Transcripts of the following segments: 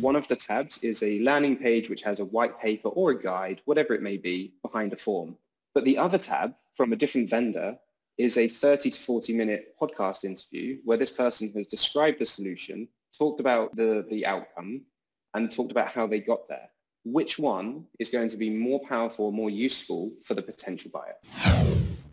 one of the tabs is a landing page which has a white paper or a guide, whatever it may be, behind a form. But the other tab from a different vendor is a 30 to 40 minute podcast interview where this person has described the solution, talked about the, the outcome, and talked about how they got there. Which one is going to be more powerful, more useful for the potential buyer?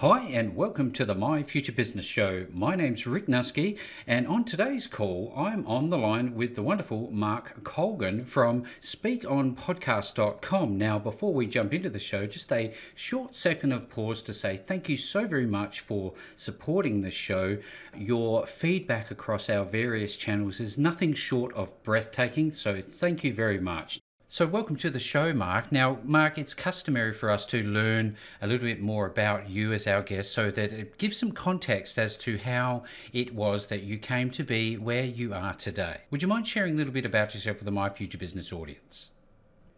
Hi, and welcome to the My Future Business Show. My name's Rick Nuske, and on today's call, I'm on the line with the wonderful Mark Colgan from speakonpodcast.com. Now, before we jump into the show, just a short second of pause to say thank you so very much for supporting the show. Your feedback across our various channels is nothing short of breathtaking, so thank you very much. So, welcome to the show, Mark. Now, Mark, it's customary for us to learn a little bit more about you as our guest so that it gives some context as to how it was that you came to be where you are today. Would you mind sharing a little bit about yourself with the My Future Business audience?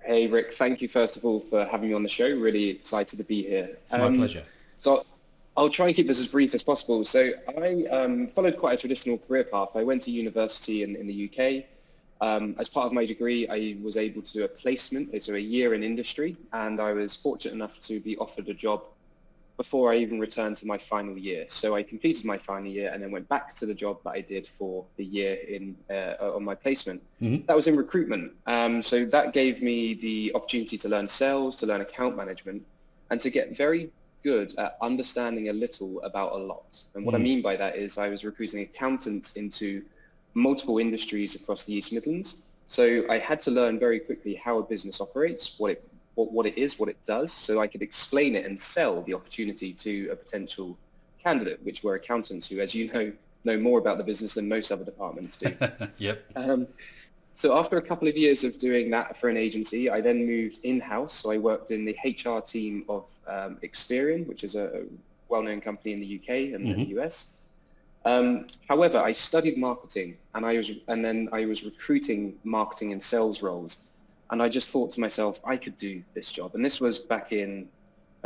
Hey, Rick, thank you first of all for having me on the show. Really excited to be here. It's um, my pleasure. So, I'll try and keep this as brief as possible. So, I um, followed quite a traditional career path. I went to university in, in the UK. Um, as part of my degree, I was able to do a placement, so a year in industry, and I was fortunate enough to be offered a job before I even returned to my final year. So I completed my final year and then went back to the job that I did for the year in uh, on my placement. Mm-hmm. That was in recruitment. Um, so that gave me the opportunity to learn sales, to learn account management, and to get very good at understanding a little about a lot. And what mm-hmm. I mean by that is I was recruiting accountants into multiple industries across the East Midlands. So I had to learn very quickly how a business operates, what it what, what it is, what it does, so I could explain it and sell the opportunity to a potential candidate, which were accountants who, as you know, know more about the business than most other departments do. yep. Um, so after a couple of years of doing that for an agency, I then moved in-house. So I worked in the HR team of um, Experian, which is a well-known company in the UK and mm-hmm. the US. Um, however, I studied marketing and I was, and then I was recruiting marketing and sales roles. And I just thought to myself, I could do this job. And this was back in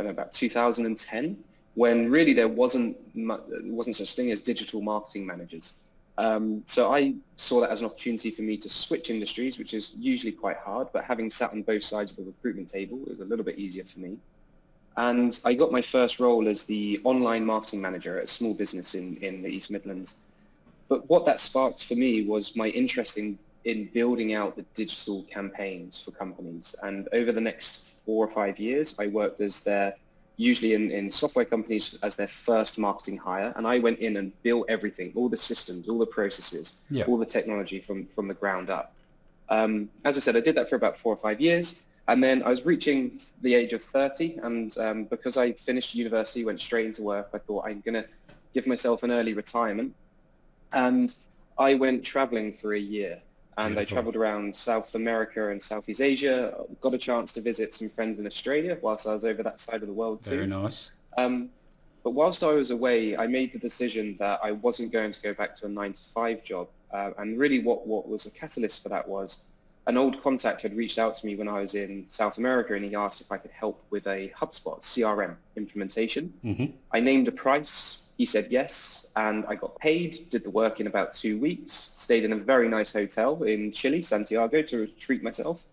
know, about 2010, when really there wasn't wasn't such a thing as digital marketing managers. Um, so I saw that as an opportunity for me to switch industries, which is usually quite hard. But having sat on both sides of the recruitment table, it was a little bit easier for me. And I got my first role as the online marketing manager at a small business in, in the East Midlands. But what that sparked for me was my interest in, in building out the digital campaigns for companies. And over the next four or five years, I worked as their, usually in, in software companies as their first marketing hire. And I went in and built everything, all the systems, all the processes, yeah. all the technology from, from the ground up. Um, as I said, I did that for about four or five years. And then I was reaching the age of 30, and um, because I finished university, went straight into work, I thought I'm going to give myself an early retirement. And I went traveling for a year. And Beautiful. I traveled around South America and Southeast Asia, got a chance to visit some friends in Australia whilst I was over that side of the world too. Very nice. Um, but whilst I was away, I made the decision that I wasn't going to go back to a nine to five job. Uh, and really what, what was a catalyst for that was an old contact had reached out to me when I was in South America and he asked if I could help with a HubSpot CRM implementation. Mm-hmm. I named a price. He said yes, and I got paid, did the work in about two weeks, stayed in a very nice hotel in Chile, Santiago, to treat myself.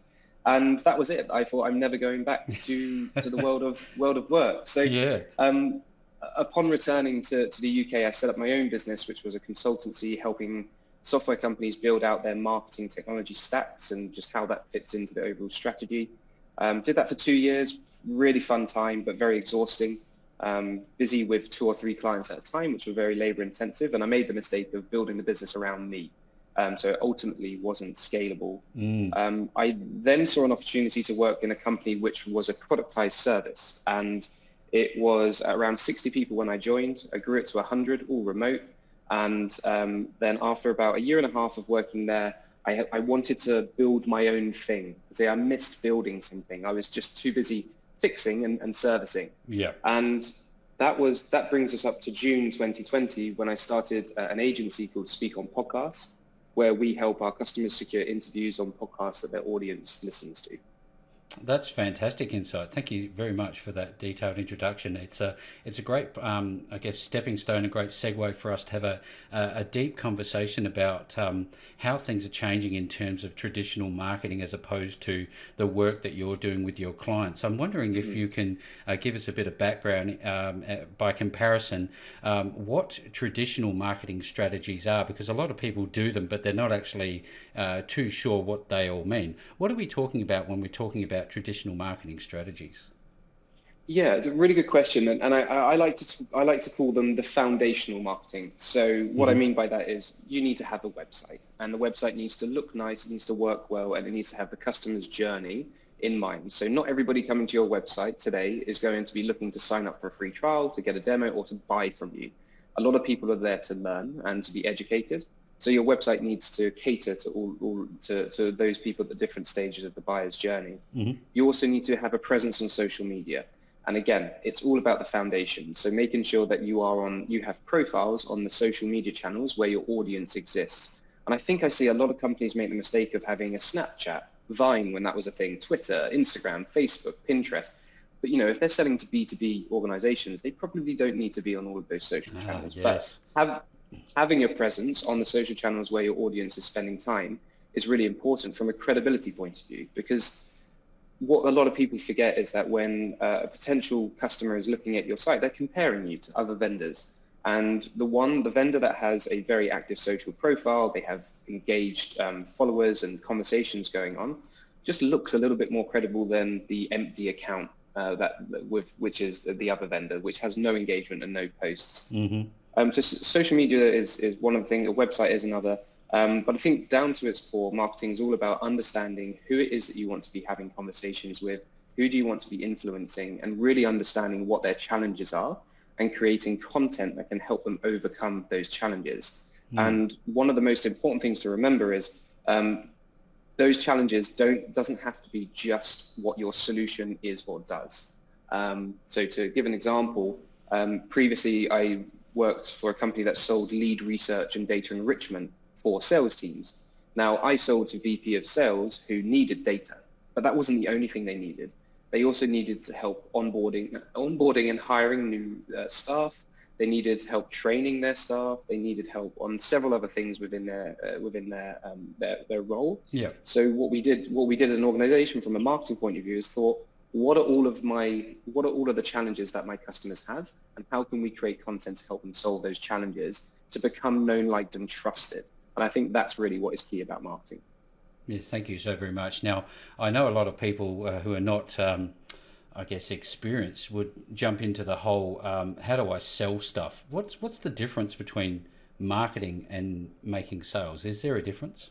And that was it. I thought I'm never going back to, to the world of world of work. So yeah. um, upon returning to, to the UK, I set up my own business, which was a consultancy helping software companies build out their marketing technology stacks and just how that fits into the overall strategy. Um, did that for two years, really fun time, but very exhausting. Um, busy with two or three clients at a time, which were very labor intensive. And I made the mistake of building the business around me. Um, so it ultimately wasn't scalable. Mm. Um, I then saw an opportunity to work in a company which was a productized service. And it was around 60 people when I joined. I grew it to 100, all remote. And um, then after about a year and a half of working there, I, I wanted to build my own thing. See, I missed building something. I was just too busy fixing and, and servicing. Yeah. And that was that brings us up to June 2020 when I started uh, an agency called Speak on Podcasts, where we help our customers secure interviews on podcasts that their audience listens to. That's fantastic insight. Thank you very much for that detailed introduction. It's a it's a great, um, I guess, stepping stone, a great segue for us to have a a, a deep conversation about um, how things are changing in terms of traditional marketing as opposed to the work that you're doing with your clients. I'm wondering if mm. you can uh, give us a bit of background um, uh, by comparison, um, what traditional marketing strategies are, because a lot of people do them, but they're not actually uh, too sure what they all mean. What are we talking about when we're talking about traditional marketing strategies? Yeah, it's a really good question, and, and I, I, like to I like to call them the foundational marketing. So what mm-hmm. I mean by that is you need to have a website, and the website needs to look nice, it needs to work well, and it needs to have the customer's journey in mind. So not everybody coming to your website today is going to be looking to sign up for a free trial, to get a demo, or to buy from you. A lot of people are there to learn and to be educated. So your website needs to cater to all, all to, to those people at the different stages of the buyer's journey. Mm-hmm. You also need to have a presence on social media. And again, it's all about the foundation. So making sure that you are on, you have profiles on the social media channels where your audience exists. And I think I see a lot of companies make the mistake of having a Snapchat, Vine when that was a thing, Twitter, Instagram, Facebook, Pinterest. But you know, if they're selling to B2B organizations, they probably don't need to be on all of those social ah, channels. Yes. But have having a presence on the social channels where your audience is spending time is really important from a credibility point of view because what a lot of people forget is that when uh, a potential customer is looking at your site, they're comparing you to other vendors. And the one, the vendor that has a very active social profile, they have engaged um, followers and conversations going on, just looks a little bit more credible than the empty account uh, that with which is the other vendor, which has no engagement and no posts. Mm-hmm. Um, so social media is, is one of the things, a website is another. Um, but I think down to its core, marketing is all about understanding who it is that you want to be having conversations with, who do you want to be influencing, and really understanding what their challenges are and creating content that can help them overcome those challenges. Mm. And one of the most important things to remember is um, those challenges don't doesn't have to be just what your solution is or does. Um, so to give an example, um, previously I worked for a company that sold lead research and data enrichment for sales teams. Now, I sold to VP of sales who needed data, but that wasn't the only thing they needed. They also needed to help onboarding, onboarding and hiring new uh, staff. They needed help training their staff. They needed help on several other things within their uh, within their, um, their their role. Yeah. So what we did, what we did as an organization from a marketing point of view, is thought, what are all of my what are all of the challenges that my customers have and how can we create content to help them solve those challenges to become known liked and trusted? And i think that's really what is key about marketing. Yes thank you so very much. Now i know a lot of people uh, who are not um, i guess experienced would jump into the whole um, how do i sell stuff? What's what's the difference between marketing and making sales? Is there a difference?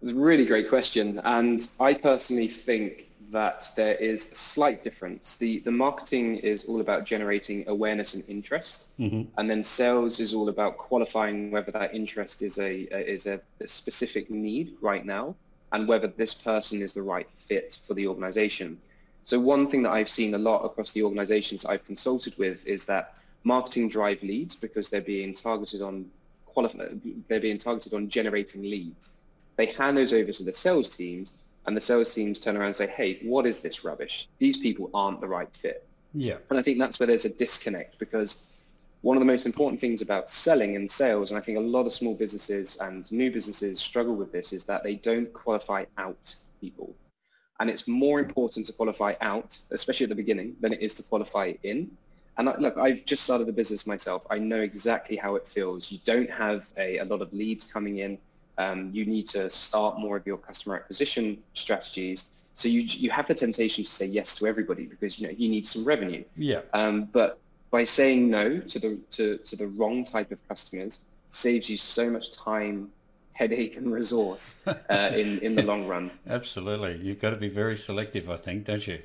It's a really great question and i personally think that there is a slight difference. The the marketing is all about generating awareness and interest, mm-hmm. and then sales is all about qualifying whether that interest is a, a is a, a, specific need right now, and whether this person is the right fit for the organization. So one thing that I've seen a lot across the organizations I've consulted with is that marketing drive leads because they're being targeted on qualify, they're being targeted on generating leads. They hand those over to the sales teams and the sales teams turn around and say, hey, what is this rubbish? These people aren't the right fit. Yeah. And I think that's where there's a disconnect because one of the most important things about selling and sales, and I think a lot of small businesses and new businesses struggle with this, is that they don't qualify out people. And it's more important to qualify out, especially at the beginning, than it is to qualify in. And look, I've just started a business myself. I know exactly how it feels. You don't have a, a lot of leads coming in um, you need to start more of your customer acquisition strategies. So you you have the temptation to say yes to everybody because you know you need some revenue. Yeah. Um, but by saying no to the to, to the wrong type of customers saves you so much time, headache, and resource uh, in in the long run. Absolutely, you've got to be very selective, I think, don't you?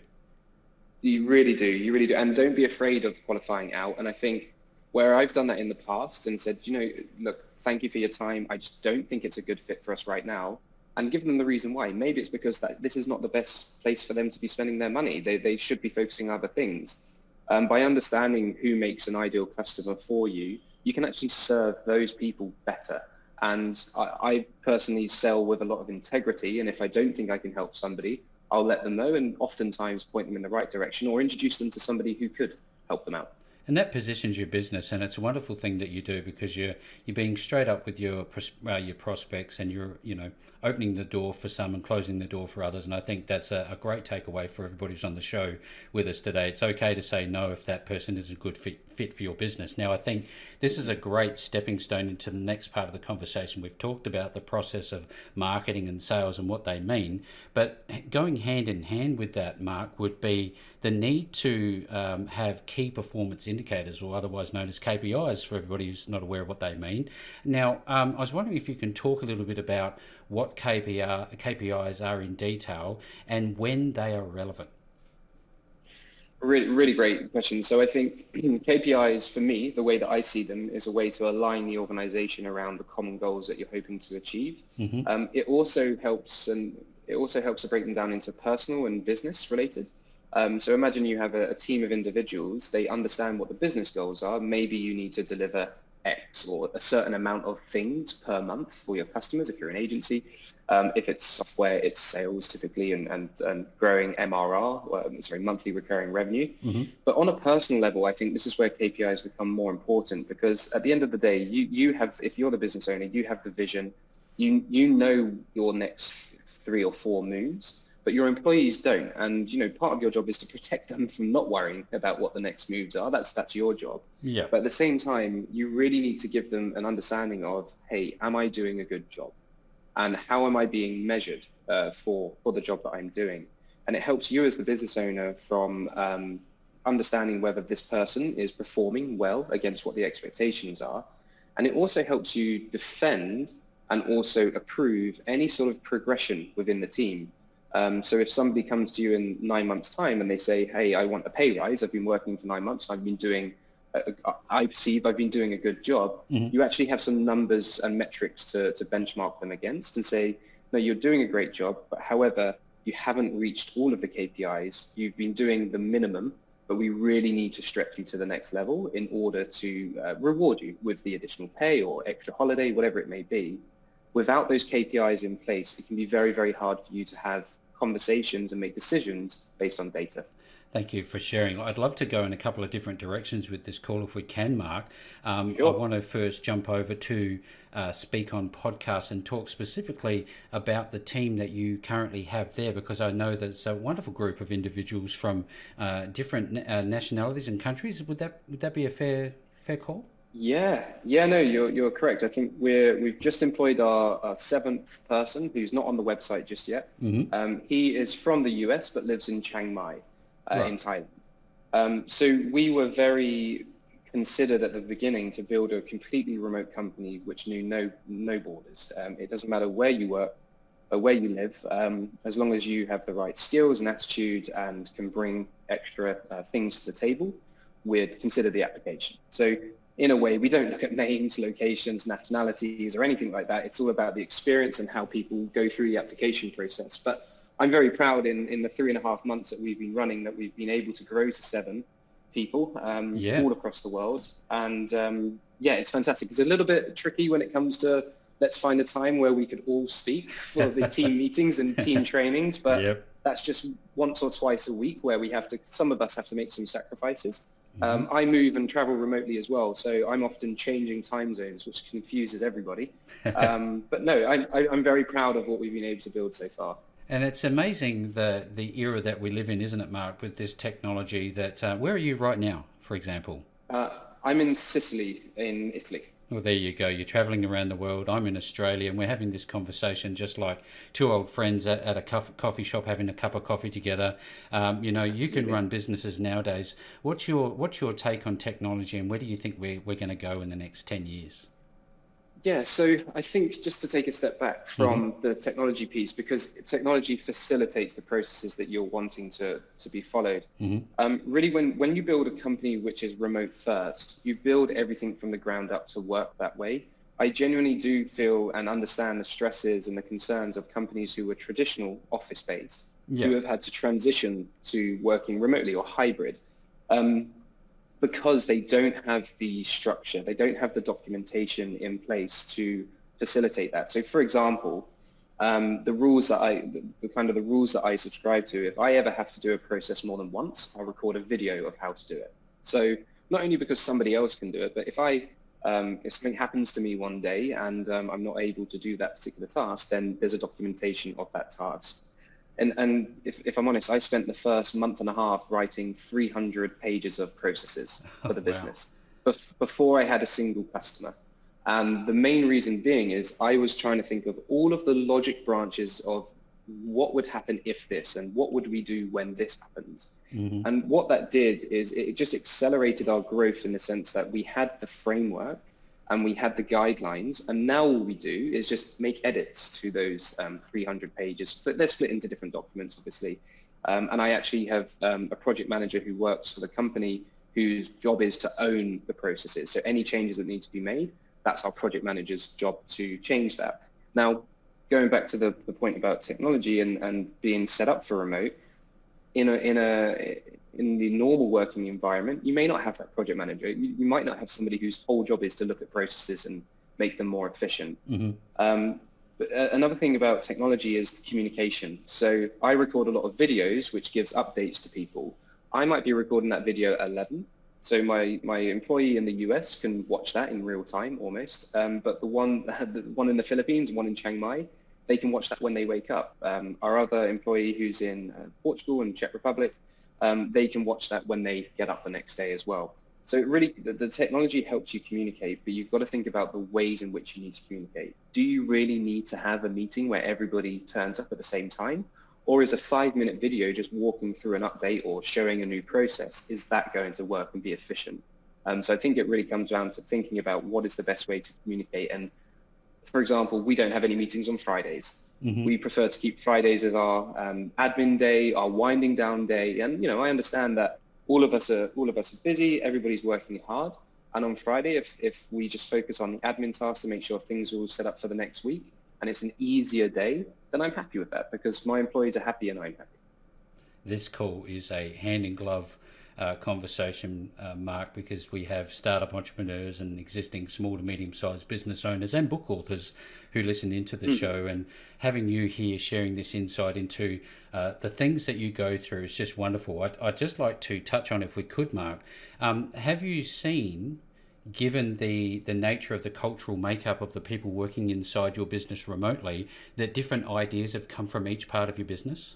You really do. You really do, and don't be afraid of qualifying out. And I think where I've done that in the past and said, you know, look, thank you for your time. I just don't think it's a good fit for us right now. And give them the reason why. Maybe it's because that this is not the best place for them to be spending their money. They, they should be focusing on other things. Um, by understanding who makes an ideal customer for you, you can actually serve those people better. And I, I, personally sell with a lot of integrity. And if I don't think I can help somebody, I'll let them know and oftentimes point them in the right direction or introduce them to somebody who could help them out and that positions your business and it's a wonderful thing that you do because you're you're being straight up with your uh, your prospects and you're you know opening the door for some and closing the door for others. And I think that's a, a, great takeaway for everybody who's on the show with us today. It's okay to say no if that person is a good fit, fit for your business. Now I think this is a great stepping stone into the next part of the conversation. We've talked about the process of marketing and sales and what they mean but going hand in hand with that Mark would be the need to um, have key performance indicators, or otherwise known as KPIs, for everybody who's not aware of what they mean. Now, um, I was wondering if you can talk a little bit about what KPI, KPIs are in detail and when they are relevant. Really, really great question. So I think KPIs for me, the way that I see them is a way to align the organization around the common goals that you're hoping to achieve. Mm-hmm. Um, it also helps and it also helps to break them down into personal and business related. Um, so imagine you have a, a, team of individuals. They understand what the business goals are. Maybe you need to deliver X or a certain amount of things per month for your customers if you're an agency. Um, if it's software, it's sales typically and, and, and growing MRR, or, um, sorry, monthly recurring revenue. Mm-hmm. But on a personal level, I think this is where KPIs become more important because at the end of the day, you, you have, if you're the business owner, you have the vision, you, you know your next three or four moves but your employees don't. And you know, part of your job is to protect them from not worrying about what the next moves are. That's that's your job. Yeah. But at the same time, you really need to give them an understanding of, hey, am I doing a good job, and how am I being measured uh, for for the job that I'm doing? And it helps you as the business owner from um, understanding whether this person is performing well against what the expectations are, and it also helps you defend and also approve any sort of progression within the team. Um, so if somebody comes to you in nine months' time and they say, "Hey, I want a pay rise. I've been working for nine months. I've been doing, I perceive I've been doing a good job." Mm-hmm. You actually have some numbers and metrics to, to benchmark them against and say, "No, you're doing a great job, but however, you haven't reached all of the KPIs. You've been doing the minimum, but we really need to stretch you to the next level in order to uh, reward you with the additional pay or extra holiday, whatever it may be." Without those KPIs in place, it can be very, very hard for you to have conversations and make decisions based on data. Thank you for sharing. I'd love to go in a couple of different directions with this call if we can, Mark. Um, sure. I want to first jump over to uh, Speak On podcast and talk specifically about the team that you currently have there because I know there's a wonderful group of individuals from uh, different uh, nationalities and countries. Would that would that be a fair fair call? Yeah, yeah, no, you're you're correct. I think we're we've just employed our, our seventh person who's not on the website just yet. Mm-hmm. Um, he is from the US but lives in Chiang Mai, uh, right. in Thailand. Um, so we were very considered at the beginning to build a completely remote company which knew no no borders. Um, it doesn't matter where you work or where you live, um, as long as you have the right skills and attitude and can bring extra uh, things to the table, we'd consider the application. So in a way, we don't look at names, locations, nationalities, or anything like that. It's all about the experience and how people go through the application process. But I'm very proud in, in the three and a half months that we've been running that we've been able to grow to seven people um, yeah. all across the world. And um, yeah, it's fantastic. It's a little bit tricky when it comes to let's find a time where we could all speak for the team meetings and team trainings. But yep. that's just once or twice a week where we have to, some of us have to make some sacrifices. Um, mm-hmm. I move and travel remotely as well, so I'm often changing time zones, which confuses everybody. Um, but no, I'm, I'm very proud of what we've been able to build so far. And it's amazing the the era that we live in, isn't it, Mark? With this technology, that uh, where are you right now, for example? Uh, I'm in Sicily, in Italy. Well, there you go. You're traveling around the world. I'm in Australia, and we're having this conversation just like two old friends at, at a coffee shop having a cup of coffee together. Um, you know, you can run businesses nowadays. What's your What's your take on technology, and where do you think we're we're going to go in the next ten years? Yeah, so I think just to take a step back from mm-hmm. the technology piece, because technology facilitates the processes that you're wanting to, to be followed. Mm-hmm. Um, really, when, when you build a company which is remote first, you build everything from the ground up to work that way. I genuinely do feel and understand the stresses and the concerns of companies who were traditional office-based, yeah. who have had to transition to working remotely or hybrid. um, because they don't have the structure, they don't have the documentation in place to facilitate that. So, for example, um, the rules that I, the, kind of the rules that I subscribe to, if I ever have to do a process more than once, I'll record a video of how to do it. So not only because somebody else can do it, but if I, um, if something happens to me one day and um, I'm not able to do that particular task, then there's a documentation of that task. And, and if, if I'm honest, I spent the first month and a half writing 300 pages of processes for the oh, business wow. before I had a single customer. And the main reason being is I was trying to think of all of the logic branches of what would happen if this and what would we do when this happens. Mm-hmm. And what that did is it just accelerated our growth in the sense that we had the framework and we had the guidelines and now all we do is just make edits to those um, 300 pages. But they're split into different documents, obviously. Um, and I actually have um, a project manager who works for the company whose job is to own the processes. So any changes that need to be made, that's our project manager's job to change that. Now, going back to the, the point about technology and, and being set up for remote, in a, in a in the normal working environment, you may not have that project manager. You, you might not have somebody whose whole job is to look at processes and make them more efficient. Mm-hmm. Um, but uh, another thing about technology is communication. So I record a lot of videos, which gives updates to people. I might be recording that video at 11, so my, my employee in the US can watch that in real time almost, um, but the one, the one in the Philippines, one in Chiang Mai, they can watch that when they wake up. Um, our other employee who's in uh, Portugal and Czech Republic, um, they can watch that when they get up the next day as well. So it really, the, the, technology helps you communicate, but you've got to think about the ways in which you need to communicate. Do you really need to have a meeting where everybody turns up at the same time? Or is a five minute video just walking through an update or showing a new process, is that going to work and be efficient? Um, so I think it really comes down to thinking about what is the best way to communicate. And for example, we don't have any meetings on Fridays. Mm-hmm. We prefer to keep Fridays as our um, admin day, our winding down day. And, you know, I understand that all of us are, all of us are busy. Everybody's working hard. And on Friday, if, if we just focus on the admin tasks to make sure things are all set up for the next week, and it's an easier day, then I'm happy with that because my employees are happy and I'm happy. This call is a hand in glove uh, conversation, uh, Mark, because we have startup entrepreneurs and existing small to medium sized business owners and book authors who listen into the mm. show. And having you here sharing this insight into uh, the things that you go through is just wonderful. I'd, I'd, just like to touch on, if we could, Mark, um, have you seen given the, the nature of the cultural makeup of the people working inside your business remotely, that different ideas have come from each part of your business?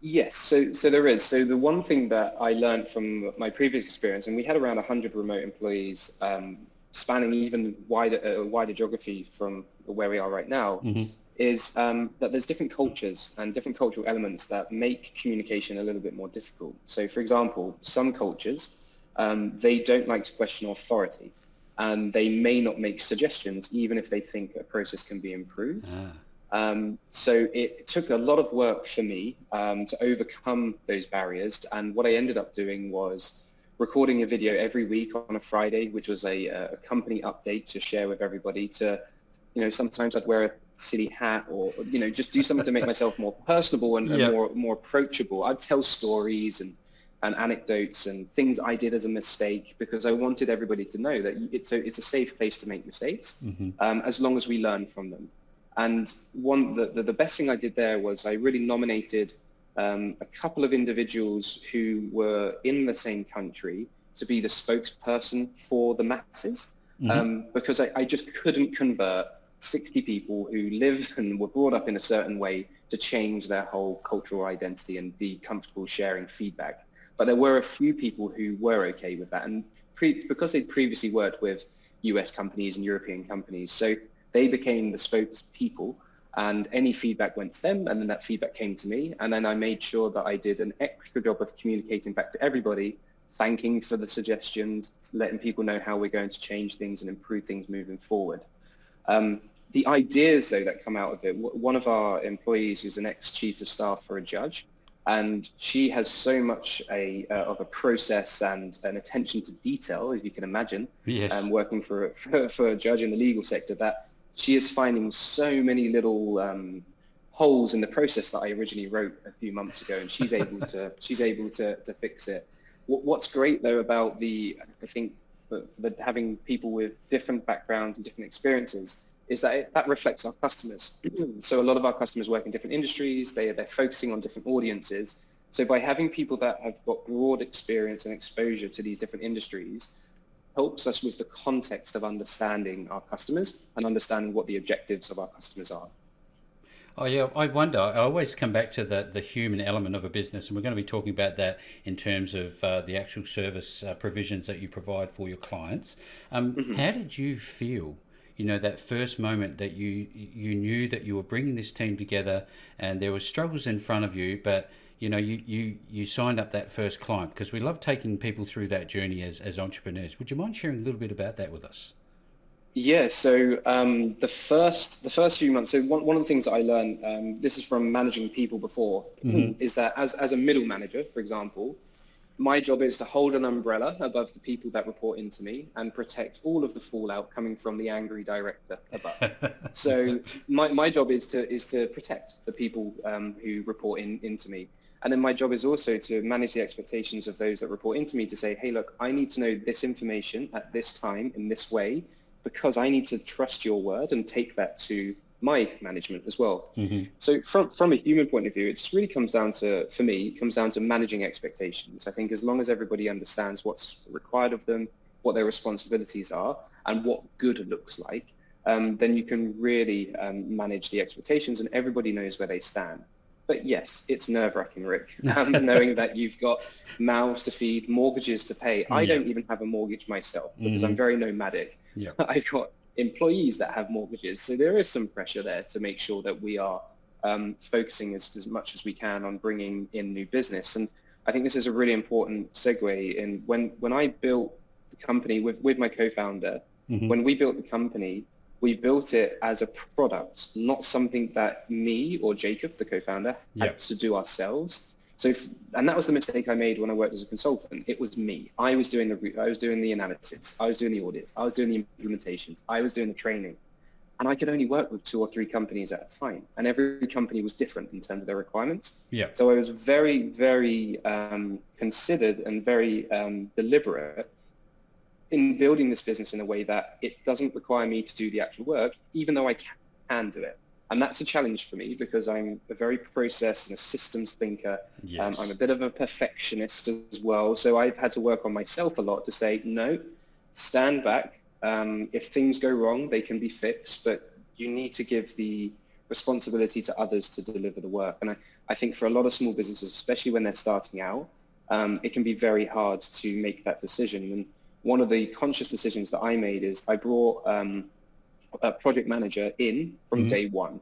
Yes, so so there is. So the one thing that I learned from my previous experience, and we had around 100 remote employees, um, spanning even wider uh, wider geography from where we are right now, mm-hmm. is um, that there's different cultures and different cultural elements that make communication a little bit more difficult. So, for example, some cultures um, they don't like to question authority and they may not make suggestions even if they think a process can be improved. Ah. Um, so it took a lot of work for me um, to overcome those barriers. And what I ended up doing was recording a video every week on a Friday, which was a, a company update to share with everybody to, you know, sometimes I'd wear a silly hat or, you know, just do something to make myself more personable and, and more, more approachable. I'd tell stories and and anecdotes and things I did as a mistake because I wanted everybody to know that it's a, it's a safe place to make mistakes mm-hmm. um, as long as we learn from them. And one the, the, the, best thing I did there was I really nominated um, a couple of individuals who were in the same country to be the spokesperson for the masses mm-hmm. um, because I, I just couldn't convert 60 people who live and were brought up in a certain way to change their whole cultural identity and be comfortable sharing feedback. But there were a few people who were okay with that. And pre- because they'd previously worked with US companies and European companies, so they became the spokespeople and any feedback went to them and then that feedback came to me and then I made sure that I did an extra job of communicating back to everybody thanking for the suggestions, letting people know how we're going to change things and improve things moving forward. Um, the ideas though that come out of it, one of our employees is an ex-chief of staff for a judge and she has so much a, uh, of a process and an attention to detail, as you can imagine, yes. um, working for, for, for, a judge in the legal sector, that she is finding so many little um, holes in the process that I originally wrote a few months ago, and she's able to she's able to, to fix it. what's great though about the, I think, for, for the, having people with different backgrounds and different experiences is that it, that reflects our customers. so a lot of our customers work in different industries. They, they're focusing on different audiences. So by having people that have got broad experience and exposure to these different industries helps us with the context of understanding our customers and understanding what the objectives of our customers are. Oh yeah, I wonder. I always come back to the the human element of a business, and we're going to be talking about that in terms of uh, the actual service uh, provisions that you provide for your clients. Um, mm-hmm. How did you feel? You know that first moment that you you knew that you were bringing this team together, and there were struggles in front of you, but you know, you, you, you signed up that first client because we love taking people through that journey as, as entrepreneurs. Would you mind sharing a little bit about that with us? Yeah, so um, the first the first few months. So one, one of the things that I learned, um, this is from managing people before, mm-hmm. is that as as a middle manager, for example, my job is to hold an umbrella above the people that report into me and protect all of the fallout coming from the angry director above. so my, my job is to is to protect the people um, who report in into me. And then my job is also to manage the expectations of those that report into me to say, hey, look, I need to know this information at this time in this way because I need to trust your word and take that to my management as well. Mm-hmm. So from, from a human point of view, it just really comes down to, for me, it comes down to managing expectations. I think as long as everybody understands what's required of them, what their responsibilities are, and what good looks like, um, then you can really um, manage the expectations and everybody knows where they stand. But yes, it's nerve-wracking, Rick, um, knowing that you've got mouths to feed, mortgages to pay. I yeah. don't even have a mortgage myself because mm-hmm. I'm very nomadic. Yeah. I've got employees that have mortgages, so there is some pressure there to make sure that we are um, focusing as, as much as we can on bringing in new business. And I think this is a really important segue in when, when I built the company with, with my co-founder, mm-hmm. when we built the company, we built it as a product, not something that me or Jacob, the co-founder, had to do ourselves. So, if, and that was the mistake I made when I worked as a consultant. It was me. I was doing the, I was doing the analysis. I was doing the audits. I was doing the implementations. I was doing the training, and I could only work with two or three companies at a time, and every company was different in terms of their requirements. Yeah. So I was very, very um, considered and very um, deliberate in building this business in a way that it doesn't require me to do the actual work, even though I can do it. And that's a challenge for me because I'm a very process and a systems thinker. Yes. Um, I'm a bit of a perfectionist as well. So I've had to work on myself a lot to say, no, stand back. Um, if things go wrong, they can be fixed, but you need to give the responsibility to others to deliver the work. And I, I think for a lot of small businesses, especially when they're starting out, um, it can be very hard to make that decision. And one of the conscious decisions that I made is I brought um, a project manager in from mm-hmm. day one.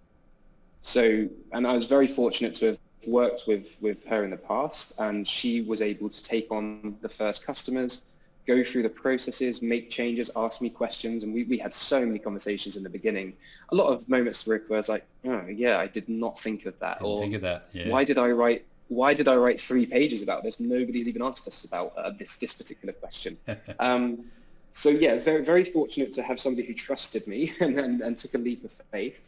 So, and I was very fortunate to have worked with, with her in the past and she was able to take on the first customers, go through the processes, make changes, ask me questions. And we, we had so many conversations in the beginning. A lot of moments, Rick, where I was like, oh, yeah, I did not think of that. Didn't or think of that. Yeah. Why did I write why did I write three pages about this? Nobody's even asked us about uh, this this particular question. um, so yeah, very very fortunate to have somebody who trusted me and, and, and took a leap of faith.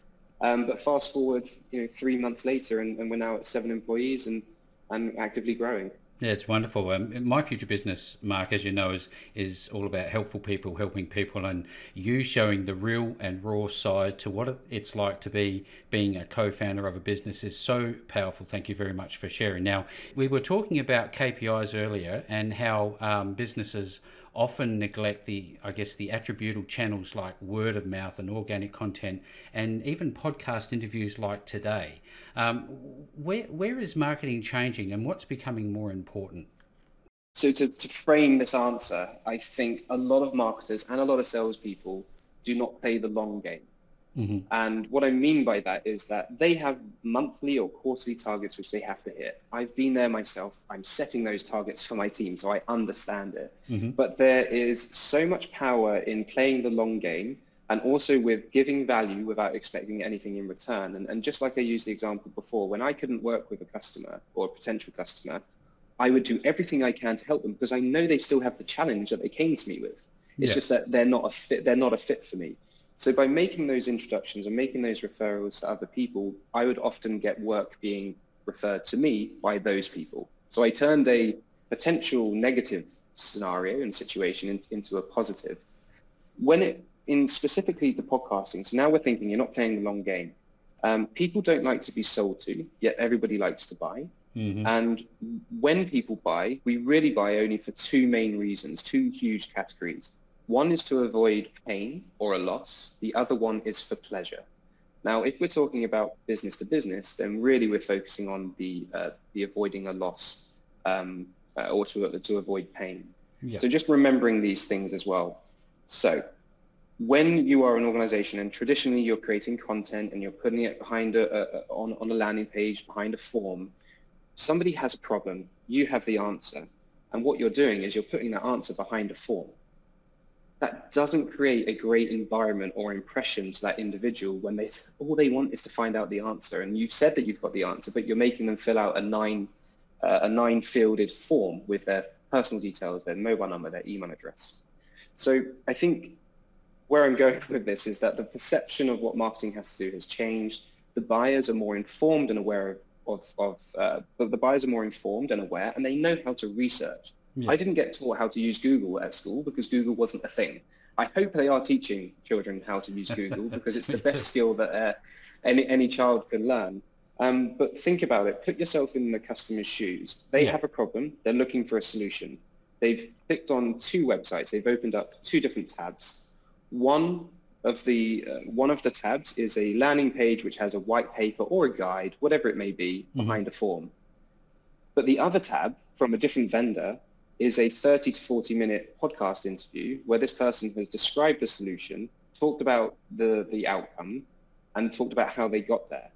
Um, but fast forward, you know, three months later, and, and we're now at seven employees and and actively growing. Yeah, it's wonderful. Um, my future business, Mark, as you know, is is all about helpful people, helping people, and you showing the real and raw side to what it's like to be being a co-founder of a business is so powerful. Thank you very much for sharing. Now, we were talking about KPIs earlier and how um, businesses often neglect the, I guess, the attributable channels like word of mouth and organic content, and even podcast interviews like today. Um, where where is marketing changing, and what's becoming more important? So to, to frame this answer, I think a lot of marketers and a lot of salespeople do not play the long game. Mm-hmm. And what I mean by that is that they have monthly or quarterly targets which they have to hit. I've been there myself. I'm setting those targets for my team, so I understand it. Mm-hmm. But there is so much power in playing the long game and also with giving value without expecting anything in return. And, and just like I used the example before, when I couldn't work with a customer or a potential customer, I would do everything I can to help them because I know they still have the challenge that they came to me with. It's yeah. just that they're not a fit. They're not a fit for me. So by making those introductions and making those referrals to other people, I would often get work being referred to me by those people. So I turned a potential negative scenario and situation in, into a positive. When it in specifically the podcasting, so now we're thinking you're not playing the long game. Um, people don't like to be sold to, yet everybody likes to buy. Mm-hmm. And when people buy, we really buy only for two main reasons, two huge categories. One is to avoid pain or a loss. The other one is for pleasure. Now, if we're talking about business to business, then really we're focusing on the uh, the avoiding a loss um, uh, or to to avoid pain. Yeah. So just remembering these things as well. So when you are an organization and traditionally you're creating content and you're putting it behind a, a, on, on a landing page, behind a form, somebody has a problem, you have the answer. And what you're doing is you're putting that answer behind a form. That doesn't create a great environment or impression to that individual when they all they want is to find out the answer. And you've said that you've got the answer, but you're making them fill out a nine uh, a nine fielded form with their personal details, their mobile number, their email address. So I think where I'm going with this is that the perception of what marketing has to do has changed. The buyers are more informed and aware of, of, of uh, the buyers are more informed and aware, and they know how to research. Yeah. I didn't get taught how to use Google at school because Google wasn't a thing. I hope they are teaching children how to use Google because it's the best skill that uh, any, any child can learn. Um, but think about it. Put yourself in the customer's shoes. They yeah. have a problem. They're looking for a solution. They've clicked on two websites. They've opened up two different tabs. One of the uh, one of the tabs is a landing page which has a white paper or a guide, whatever it may be, mm-hmm. behind a form. But the other tab from a different vendor is a 30 to 40 minute podcast interview where this person has described the solution, talked about the, the outcome, and talked about how they got there.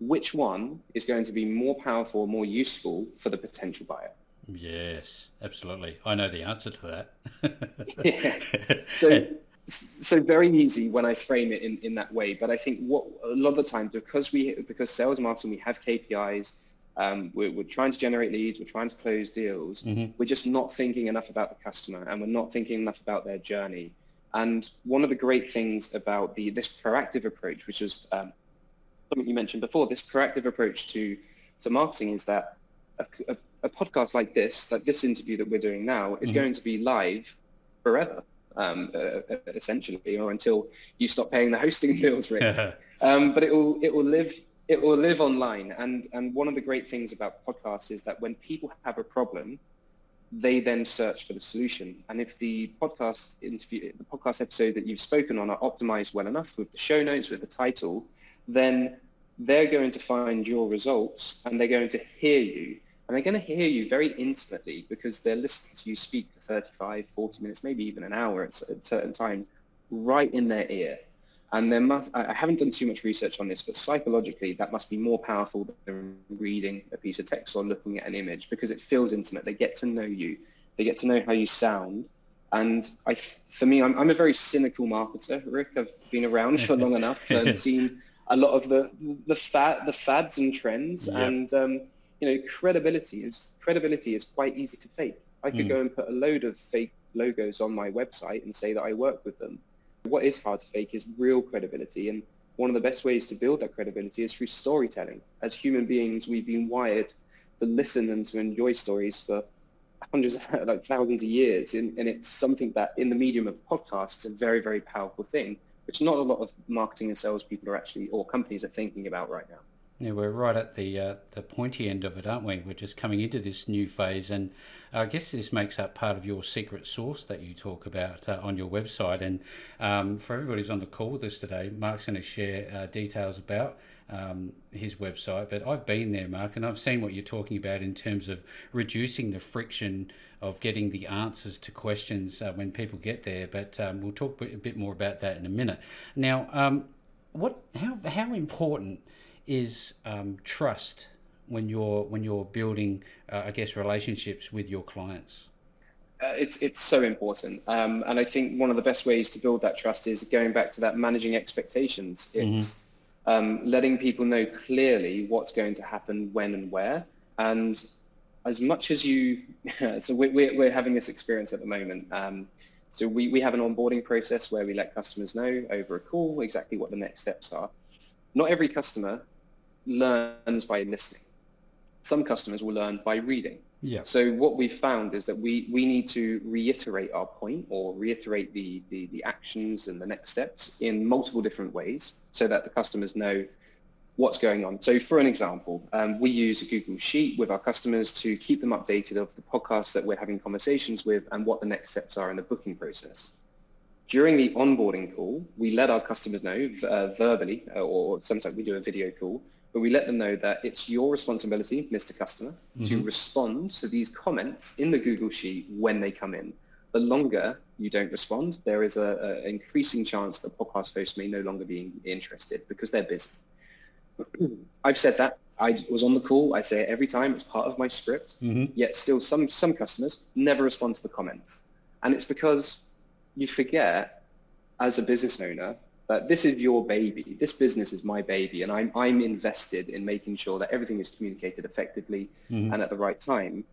Which one is going to be more powerful, more useful for the potential buyer? Yes, absolutely. I know the answer to that. yeah. So so very easy when I frame it in, in that way. But I think what a lot of the time, because we because sales marketing, we have KPIs. Um, we're, we're, trying to generate leads. We're trying to close deals. Mm-hmm. We're just not thinking enough about the customer, and we're not thinking enough about their journey. And one of the great things about the this proactive approach, which is um, something you mentioned before, this proactive approach to to marketing is that a, a, a podcast like this, like this interview that we're doing now, is mm-hmm. going to be live forever um, uh, uh, essentially, or until you stop paying the hosting bills, really. um, but it will it will live it will live online. And and one of the great things about podcasts is that when people have a problem, they then search for the solution. And if the podcast interview, the podcast episode that you've spoken on are optimized well enough with the show notes, with the title, then they're going to find your results and they're going to hear you and they're going to hear you very intimately because they're listening to you speak for 35, 40 minutes, maybe even an hour at, at certain times, right in their ear. And there must, I haven't done too much research on this, but psychologically, that must be more powerful than reading a piece of text or looking at an image because it feels intimate. They get to know you. They get to know how you sound. And I, for me, I'm, I'm a very cynical marketer, Rick. I've been around for long enough and seen a lot of the the, fad, the fads and trends. Yep. And um, you know, credibility is credibility is quite easy to fake. I could mm. go and put a load of fake logos on my website and say that I work with them. What is hard to fake is real credibility, and one of the best ways to build that credibility is through storytelling. As human beings, we've been wired to listen and to enjoy stories for hundreds, of, like thousands of years, and, and it's something that in the medium of podcasts is a very, very powerful thing, which not a lot of marketing and sales people are actually, or companies are thinking about right now. Yeah, we're right at the uh, the pointy end of it, aren't we? We're just coming into this new phase, and I guess this makes up part of your secret sauce that you talk about uh, on your website. And um, for everybody who's on the call with us today, Mark's going to share uh, details about um, his website. But I've been there, Mark, and I've seen what you're talking about in terms of reducing the friction of getting the answers to questions uh, when people get there. But um, we'll talk a bit more about that in a minute. Now, um, what how how important is um, trust when you're when you're building, uh, I guess, relationships with your clients. Uh, it's it's so important, um, and I think one of the best ways to build that trust is going back to that managing expectations. Mm-hmm. It's mm-hmm. um, letting people know clearly what's going to happen when and where, and as much as you. so we're we're having this experience at the moment. Um, so we, we have an onboarding process where we let customers know over a call exactly what the next steps are. Not every customer learns by listening. Some customers will learn by reading. Yeah. So what we've found is that we, we need to reiterate our point or reiterate the, the, the actions and the next steps in multiple different ways so that the customers know what's going on. So for an example, um, we use a Google Sheet with our customers to keep them updated of the podcasts that we're having conversations with and what the next steps are in the booking process. During the onboarding call, we let our customers know uh, verbally, uh, or sometimes we do a video call, but we let them know that it's your responsibility, Mr. Customer, mm-hmm. to respond to these comments in the Google Sheet when they come in. The longer you don't respond, there is an increasing chance that podcast hosts may no longer be interested because they're busy. I've said that. I was on the call. I say it every time. It's part of my script. Mm-hmm. Yet still, some some customers never respond to the comments, and it's because you forget as a business owner that this is your baby. This business is my baby, and I'm I'm invested in making sure that everything is communicated effectively mm-hmm. and at the right time.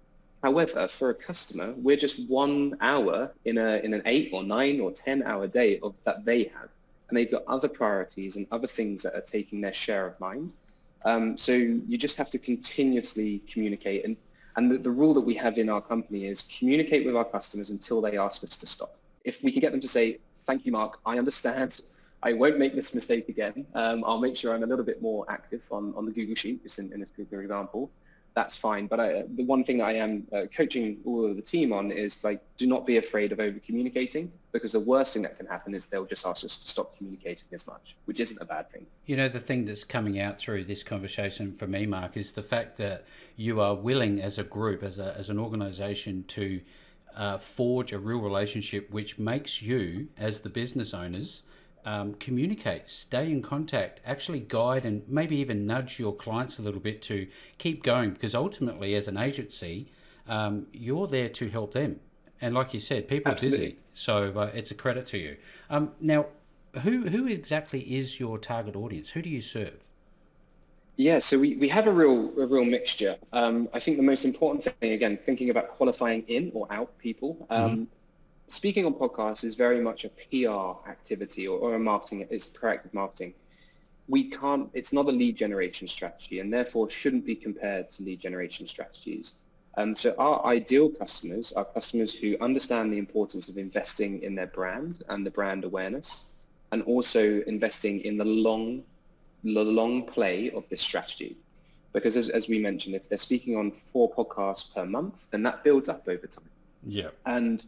However, for a customer, we're just one hour in a in an eight or nine or ten hour day of that they have, and they've got other priorities and other things that are taking their share of mind. Um, so you just have to continuously communicate, and and the, the rule that we have in our company is communicate with our customers until they ask us to stop. If we can get them to say, "Thank you, Mark. I understand." I won't make this mistake again. Um, I'll make sure I'm a little bit more active on, on the Google Sheet, just in, in this particular example. That's fine. But I, the one thing that I am uh, coaching all of the team on is like, do not be afraid of over communicating because the worst thing that can happen is they'll just ask us to stop communicating as much, which isn't a bad thing. You know, the thing that's coming out through this conversation for me, Mark, is the fact that you are willing as a group, as, a, as an organization to uh, forge a real relationship which makes you, as the business owners, um, communicate, stay in contact, actually guide and maybe even nudge your clients a little bit to keep going because ultimately, as an agency, um, you're there to help them. And like you said, people Absolutely. are busy, so uh, it's a credit to you. Um, now, who who exactly is your target audience? Who do you serve? Yeah, so we, we have a real a real mixture. Um, I think the most important thing, again, thinking about qualifying in or out people. Um, mm-hmm speaking on podcasts is very much a PR activity or, or a marketing, it's proactive marketing. We can't, it's not a lead generation strategy and therefore shouldn't be compared to lead generation strategies. Um, so our ideal customers are customers who understand the importance of investing in their brand and the brand awareness and also investing in the long, the long play of this strategy. Because as, as we mentioned, if they're speaking on four podcasts per month, then that builds up over time. Yeah. And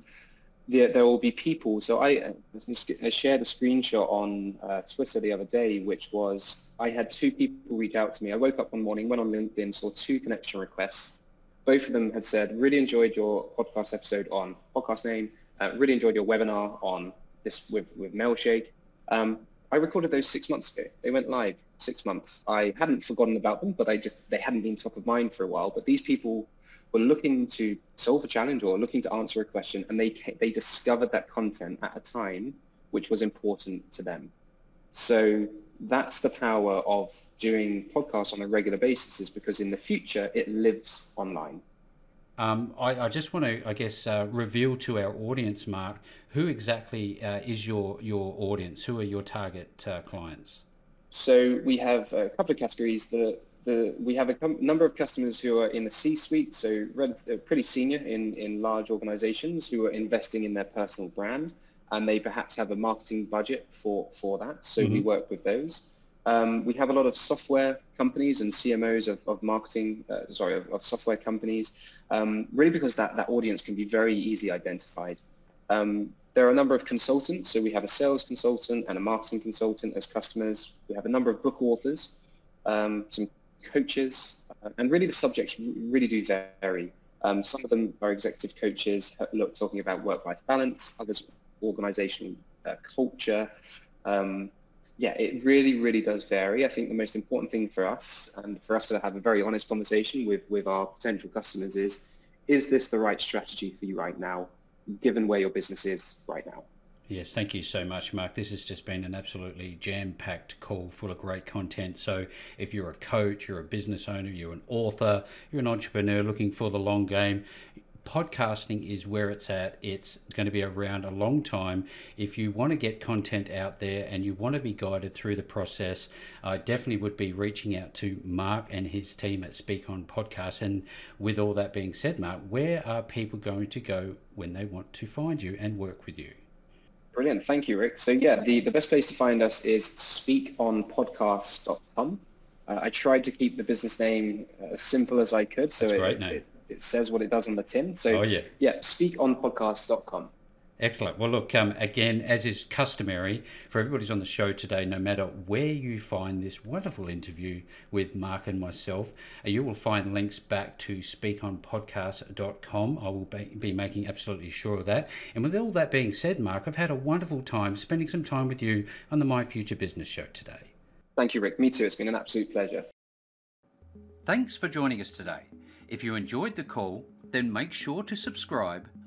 there, there will be people. So I, I shared a screenshot on uh, Twitter the other day, which was I had two people reach out to me. I woke up one morning, went on LinkedIn, saw two connection requests. Both of them had said, really enjoyed your podcast episode on podcast name, uh, really enjoyed your webinar on this with, with Mailshake. Um, I recorded those six months ago. They went live six months. I hadn't forgotten about them, but I just, they hadn't been top of mind for a while. But these people were looking to solve a challenge or looking to answer a question, and they they discovered that content at a time which was important to them. So that's the power of doing podcasts on a regular basis, is because in the future it lives online. Um, I, I, just want to, I guess, uh, reveal to our audience, Mark, who exactly uh, is your your audience? Who are your target uh, clients? So we have a couple of categories. The the, we have a com- number of customers who are in the C-suite, so uh, pretty senior in, in large organizations who are investing in their personal brand, and they perhaps have a marketing budget for, for that. So mm-hmm. we work with those. Um, we have a lot of software companies and CMOs of, of marketing, uh, sorry, of, of, software companies, um, really because that, that audience can be very easily identified. Um, there are a number of consultants, so we have a sales consultant and a marketing consultant as customers. We have a number of book authors, um, some coaches, uh, and really the subjects really do vary. Um, some of them are executive coaches, look, talking about work-life balance, others organizational uh, culture. Um, yeah, it really, really does vary. I think the most important thing for us and for us to have a very honest conversation with, with our potential customers is, is this the right strategy for you right now, given where your business is right now? Yes, thank you so much, Mark. This has just been an absolutely jam packed call full of great content. So, if you're a coach, you're a business owner, you're an author, you're an entrepreneur looking for the long game, podcasting is where it's at. It's going to be around a long time. If you want to get content out there and you want to be guided through the process, I definitely would be reaching out to Mark and his team at Speak On Podcast. And with all that being said, Mark, where are people going to go when they want to find you and work with you? Brilliant. Thank you, Rick. So yeah, the, the best place to find us is speakonpodcast.com. Uh, I tried to keep the business name as simple as I could. So it, it, it, says what it does on the tin. So oh, yeah. yeah, speakonpodcast.com. Excellent. Well, look, um, again, as is customary for everybody's on the show today, no matter where you find this wonderful interview with Mark and myself, uh, you will find links back to speakonpodcast.com. I will be making absolutely sure of that. And with all that being said, Mark, I've had a wonderful time spending some time with you on the My Future Business Show today. Thank you, Rick. Me too. It's been an absolute pleasure. Thanks for joining us today. If you enjoyed the call, then make sure to subscribe,